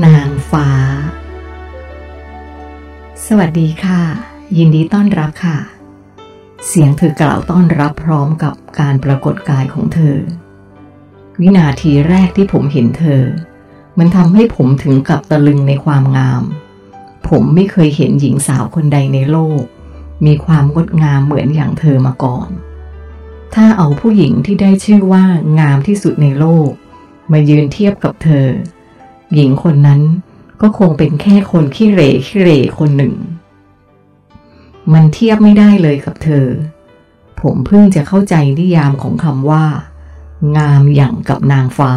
นางฟ้า สวัสดีค่ะ ยินดีต้อนรับค่ะ เสียงเธอกล่าวต้อนรับพร้อมกับการปรากฏกายของเธอ วินาทีแรกที่ผมเห็นเธอ มันทำให้ผมถึงกับตะลึงในความงาม ผมไม่เคยเห็นหญิงสาวคนใดในโลก มีความงดงามเหมือนอย่างเธอมาก่อน ถ้าเอาผู้หญิงที่ได้ชื่อว่างามที่สุดในโลก มายืนเทียบกับเธอ หญิงคนนั้นก็คงเป็นแค่คนขี้เหร่ขี้เหร่คนหนึ่ง มันเทียบไม่ได้เลยกับเธอ ผมเพิ่งจะเข้าใจนิยามของคำว่า งามอย่างกับนางฟ้า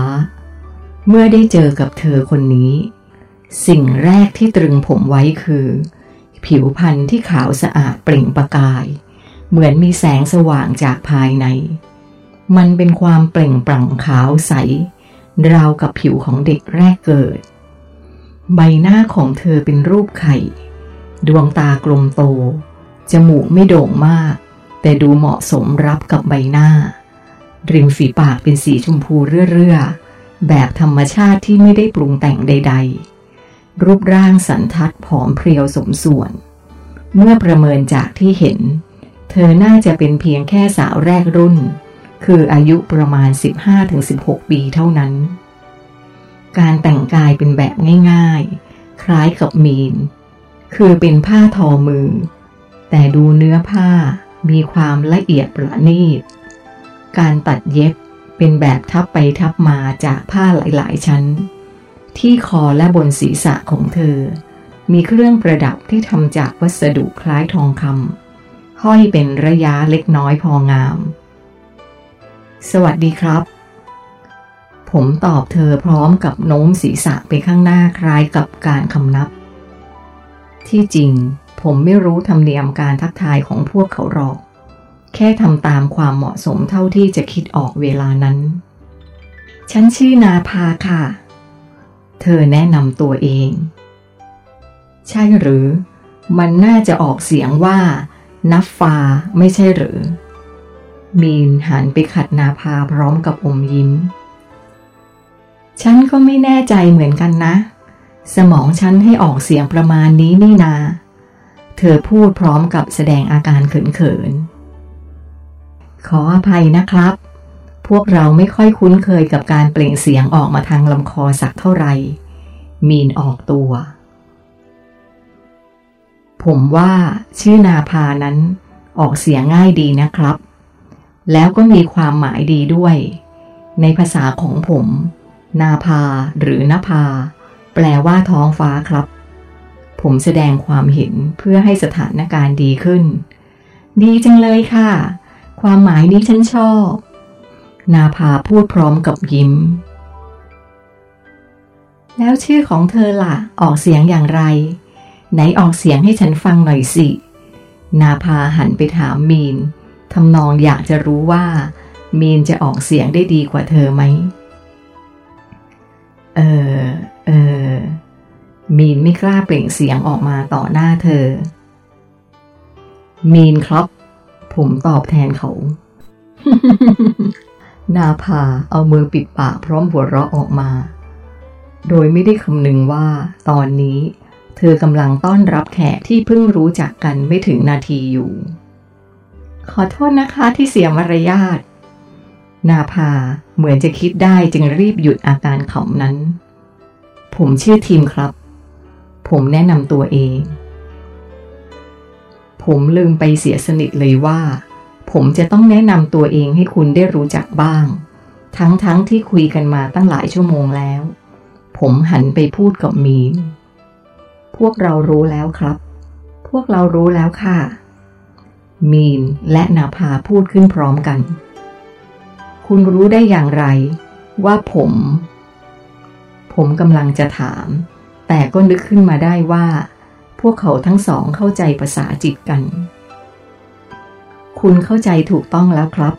เมื่อได้เจอกับเธอคนนี้ สิ่งแรกที่ตรึงผมไว้คือ ผิวพรรณที่ขาวสะอาดเปล่งประกาย เหมือนมีแสงสว่างจากภายใน มันเป็นความเปล่งปลั่งขาวใส ราวกับผิวของเด็กแรกเกิด ใบหน้าของเธอเป็นรูปไข่ ดวงตากลมโต จมูกไม่โด่งมาก แต่ดูเหมาะสมรับกับใบหน้า ริมฝีปากเป็นสีชมพูเรื่อๆ แบบธรรมชาติที่ไม่ได้ปรุงแต่งใด ๆ รูปร่างสันทัดผอมเพรียวสมส่วน เมื่อประเมินจากที่เห็น เธอน่าจะเป็นเพียงแค่สาวแรกรุ่น คืออายุประมาณ 15-16 ปีเท่านั้น การแต่งกายเป็นแบบง่ายๆ คล้ายกับมีน คือเป็นผ้าทอมือ แต่ดูเนื้อผ้ามีความละเอียดประณีต การตัดเย็บเป็นแบบทับไปทับมาจากผ้าหลายๆชั้น ที่คอและบนศีรษะของเธอ มีเครื่องประดับที่ทำจากวัสดุคล้ายทองคำห้อยเป็นระยะเล็กน้อยพองาม สวัสดีครับ ผมตอบเธอพร้อมกับโน้มศีรษะไปข้างหน้าคล้ายกับการคำนับ ที่จริง ผมไม่รู้ธรรมเนียมการทักทายของพวกเขาหรอก แค่ทำตามความเหมาะสมเท่าที่จะคิดออกเวลานั้น ฉันชื่อนาภาค่ะ เธอแนะนำตัวเอง ใช่หรือ มันน่าจะออกเสียงว่านับฟาไม่ใช่หรือ มีนหันไปขัดนาภาพร้อมกับอมยิ้ม ฉันก็ไม่แน่ใจเหมือนกันนะ สมองฉันให้ออกเสียงประมาณนี้นี่นา เธอพูดพร้อมกับแสดงอาการเขินๆ ขออภัยนะครับ พวกเราไม่ค่อยคุ้นเคยกับการเปล่งเสียงออกมาทางลำคอสักเท่าไหร่ มีนออกตัว ผมว่าชื่อนาพานั้นออกเสียงง่ายดีนะครับ แล้วก็มีความหมายดีด้วย ในภาษาของผม นาภาหรือนภา แปลว่าท้องฟ้าครับ ผมแสดงความเห็นเพื่อให้สถานการณ์ดีขึ้น ดีจังเลยค่ะ ความหมายนี้ฉันชอบ นาภาพูดพร้อมกับยิ้ม แล้วชื่อของเธอล่ะ ออกเสียงอย่างไร ไหนออกเสียงให้ฉันฟังหน่อยสิ นาภาหันไปถามมีน ทำนองอยากจะรู้ว่า มีนจะออกเสียงได้ดีกว่าเธอไหม เออ เออ มีนไม่กล้าเปล่งเสียงออกมาต่อหน้าเธอ มีนครับ ผมตอบแทนเขา นาภาเอามือปิดปากพร้อมหัวเราะออกมา โดยไม่ได้คำนึงว่า ตอนนี้ เธอกำลังต้อนรับแขกที่เพิ่งรู้จักกันไม่ถึงนาทีอยู่ ขอโทษนะคะที่เสียมารยาท นาภาเหมือนจะคิดได้จึงรีบหยุดอาการขำนั้น ผมชื่อทีมครับ ผมแนะนำตัวเอง ผมลืมไปเสียสนิทเลยว่า ผมจะต้องแนะนำตัวเองให้คุณได้รู้จักบ้าง ทั้งๆทที่คุยกันมาตั้งหลายชั่วโมงแล้ว ผมหันไปพูดกับมีนพวกเรารู้แล้วครับ พวกเรารู้แล้วค่ะ มีน และนาภาพูดขึ้นพร้อมกัน คุณรู้ได้อย่างไร ว่าผม ผมกำลังจะถาม แต่ก็นึกขึ้นมาได้ว่า พวกเขาทั้งสองเข้าใจภาษาจิตกัน คุณเข้าใจถูกต้องแล้วครับ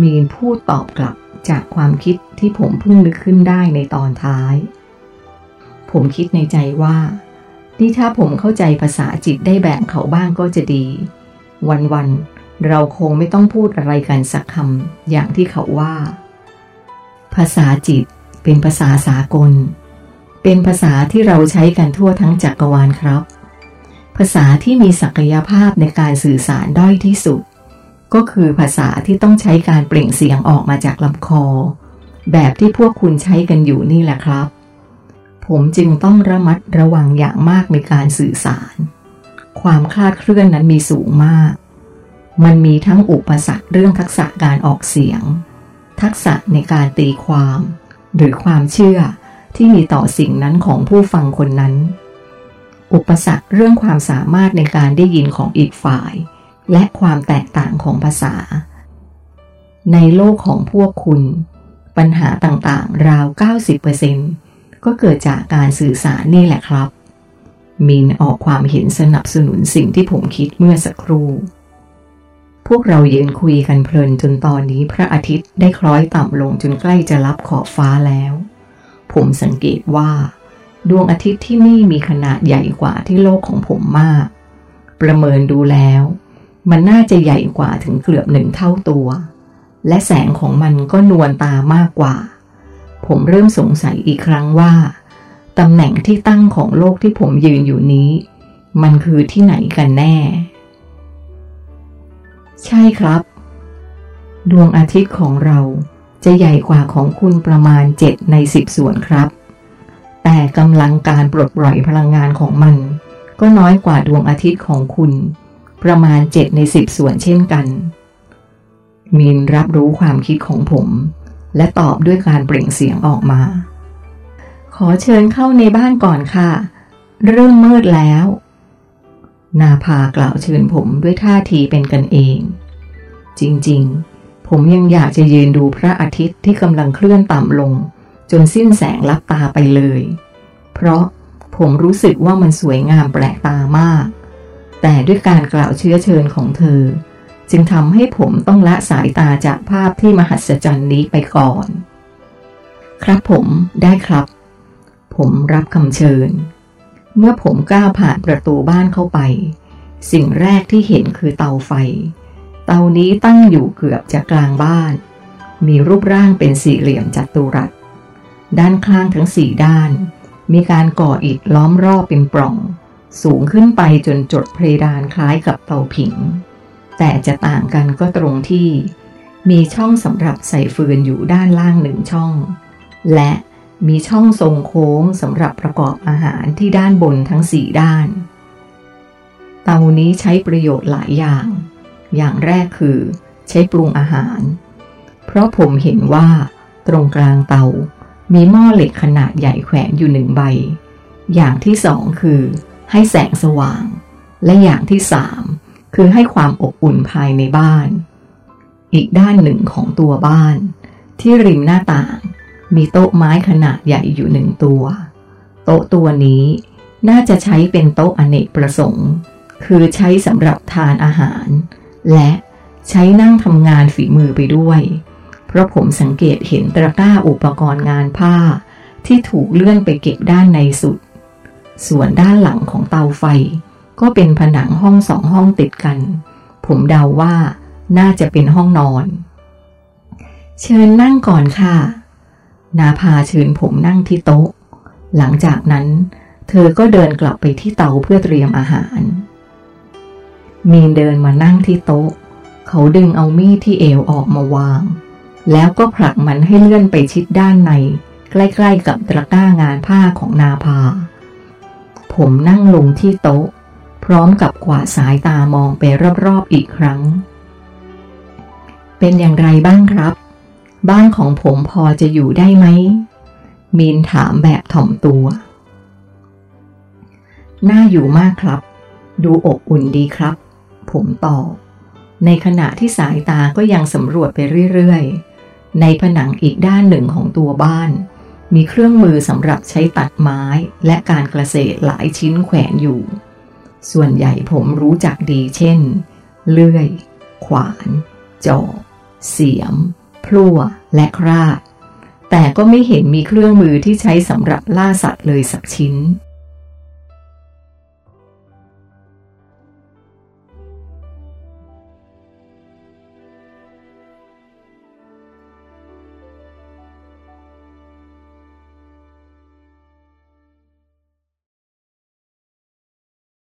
มีนพูดตอบกลับจากความคิดที่ผมเพิ่งนึกขึ้นได้ในตอนท้าย ผมคิดในใจว่า นี่ถ้าผมเข้าใจภาษาจิตได้แบบเขาบ้างก็จะดี วันๆ เราคงไม่ต้องพูดอะไรกันสักคำอย่างที่เขาว่า ภาษาจิตเป็นภาษาสากล เป็นภาษาที่เราใช้กันทั่วทั้งจักรวาลครับ ภาษาที่มีศักยภาพในการสื่อสารด้อยที่สุด ก็คือภาษาที่ต้องใช้การเปล่งเสียงออกมาจากลำคอ แบบที่พวกคุณใช้กันอยู่นี่แหละครับ ผมจึงต้องระมัดระวังอย่างมากในการสื่อสาร ความคลาดเคลื่อนนั้นมีสูงมาก มันมีทั้งอุปสรรคเรื่องทักษะการออกเสียง ทักษะในการตีความ หรือความเชื่อที่มีต่อสิ่งนั้นของผู้ฟังคนนั้น อุปสรรคเรื่องความสามารถในการได้ยินของอีกฝ่าย และความแตกต่างของภาษา ในโลกของพวกคุณ ปัญหาต่างๆ ราว 90%ก็เกิดจากการสื่อสารนี่แหละครับ มินออกความเห็นสนับสนุนสิ่งที่ผมคิดเมื่อสักครู่ พวกเรายืนคุยกันเพลินจนตอนนี้พระอาทิตย์ได้คล้อยต่ำลงจนใกล้จะรับขอบฟ้าแล้ว ผมสังเกตว่า ดวงอาทิตย์ที่นี่มีขนาดใหญ่กว่าที่โลกของผมมาก ประเมินดูแล้ว มันน่าจะใหญ่กว่าถึงเกือบหนึ่งเท่าตัว และแสงของมันก็นวลตามากกว่า ผมเริ่มสงสัยอีกครั้งว่า ตำแหน่งที่ตั้งของโลกที่ผมยืนอยู่นี้ มันคือที่ไหนกันแน่ ใช่ครับ ดวงอาทิตย์ของเราจะใหญ่กว่าของคุณประมาณ 7 ใน 10 ส่วนครับ แต่กำลังการปลดปล่อยพลังงานของมัน ก็น้อยกว่าดวงอาทิตย์ของคุณ ประมาณ 7 ใน 10 ส่วนเช่นกัน มีนรับรู้ความคิดของผม และตอบด้วยการเปล่งเสียงออกมา ขอเชิญเข้าในบ้านก่อนค่ะ เริ่มมืดแล้ว นาภากล่าวเชิญผมด้วยท่าทีเป็นกันเอง จริงๆ ผมยังอยากจะยืนดูพระอาทิตย์ที่กำลังเคลื่อนต่ำลง จนสิ้นแสงลับตาไปเลย เพราะผมรู้สึกว่ามันสวยงามแปลกตามาก แต่ด้วยการกล่าวเชื้อเชิญของเธอ จึงทำให้ผมต้องละสายตาจากภาพที่มหัศจรรย์นี้ไปก่อน ครับผมได้ครับ ผมรับคำเชิญ เมื่อผมก้าวผ่านประตูบ้านเข้าไป สิ่งแรกที่เห็นคือเตาไฟ เตานี้ตั้งอยู่เกือบจะกลางบ้าน มีรูปร่างเป็นสี่เหลี่ยมจัตุรัส ด้านข้างทั้งสี่ด้าน มีการก่ออิฐล้อมรอบเป็นปล่อง สูงขึ้นไปจนจดเพดานคล้ายกับเตาผิง แต่จะต่างกันก็ตรงที่ มีช่องสำหรับใส่ฟืนอยู่ด้านล่างหนึ่งช่อง และ มีช่องทรงโค้งสำหรับประกอบอาหารที่ด้านบนทั้งสี่ด้าน เตานี้ใช้ประโยชน์หลายอย่าง อย่างแรกคือใช้ปรุงอาหาร เพราะผมเห็นว่าตรงกลางเตา มีหม้อเหล็กขนาดใหญ่แขวนอยู่หนึ่งใบ อย่างที่สองคือให้แสงสว่าง และอย่างที่สามคือให้ความอบอุ่นภายในบ้าน อีกด้านหนึ่งของตัวบ้าน ที่ริมหน้าต่าง มีโต๊ะไม้ขนาดใหญ่อยู่หนึ่งตัว โต๊ะตัวนี้น่าจะใช้เป็นโต๊ะอเนกประสงค์ คือใช้สำหรับทานอาหาร และใช้นั่งทำงานฝีมือไปด้วย เพราะผมสังเกตเห็นตะกร้าอุปกรณ์งานผ้า ที่ถูกเลื่อนไปเก็บด้านในสุด ส่วนด้านหลังของเตาไฟ ก็เป็นผนังห้องสองห้องติดกัน ผมเดาว่าน่าจะเป็นห้องนอน เชิญนั่งก่อนค่ะ นาพาเชิญผมนั่งที่โต๊ะ หลังจากนั้น เธอก็เดินกลับไปที่เตาเพื่อเตรียมอาหาร มีนเดินมานั่งที่โต๊ะ เขาดึงเอามีดที่เอวออกมาวาง แล้วก็ผลักมันให้เลื่อนไปชิดด้านใน ใกล้ๆกับตะกร้างานผ้าของนาภาผมนั่งลงที่โต๊ะ พร้อมกับกวาดสายตามองไปรอบๆอีกครั้ง เป็นอย่างไรบ้างครับ บ้านของผมพอจะอยู่ได้ไหม มีนถามแบบถ่อมตัว น่าอยู่มากครับ ดูอบอุ่นดีครับ ผมตอบ ในขณะที่สายตาก็ยังสำรวจไปเรื่อยๆ ในผนังอีกด้านหนึ่งของตัวบ้าน มีเครื่องมือสำหรับใช้ตัดไม้และการเกษตรหลายชิ้นแขวนอยู่ ส่วนใหญ่ผมรู้จักดีเช่น เลื่อย ขวาน จอบ เสียม พลั่วและคราดแต่ก็ไม่เห็นมีเครื่องมือที่ใช้สำหรับล่าสัตว์เลยสักชิ้น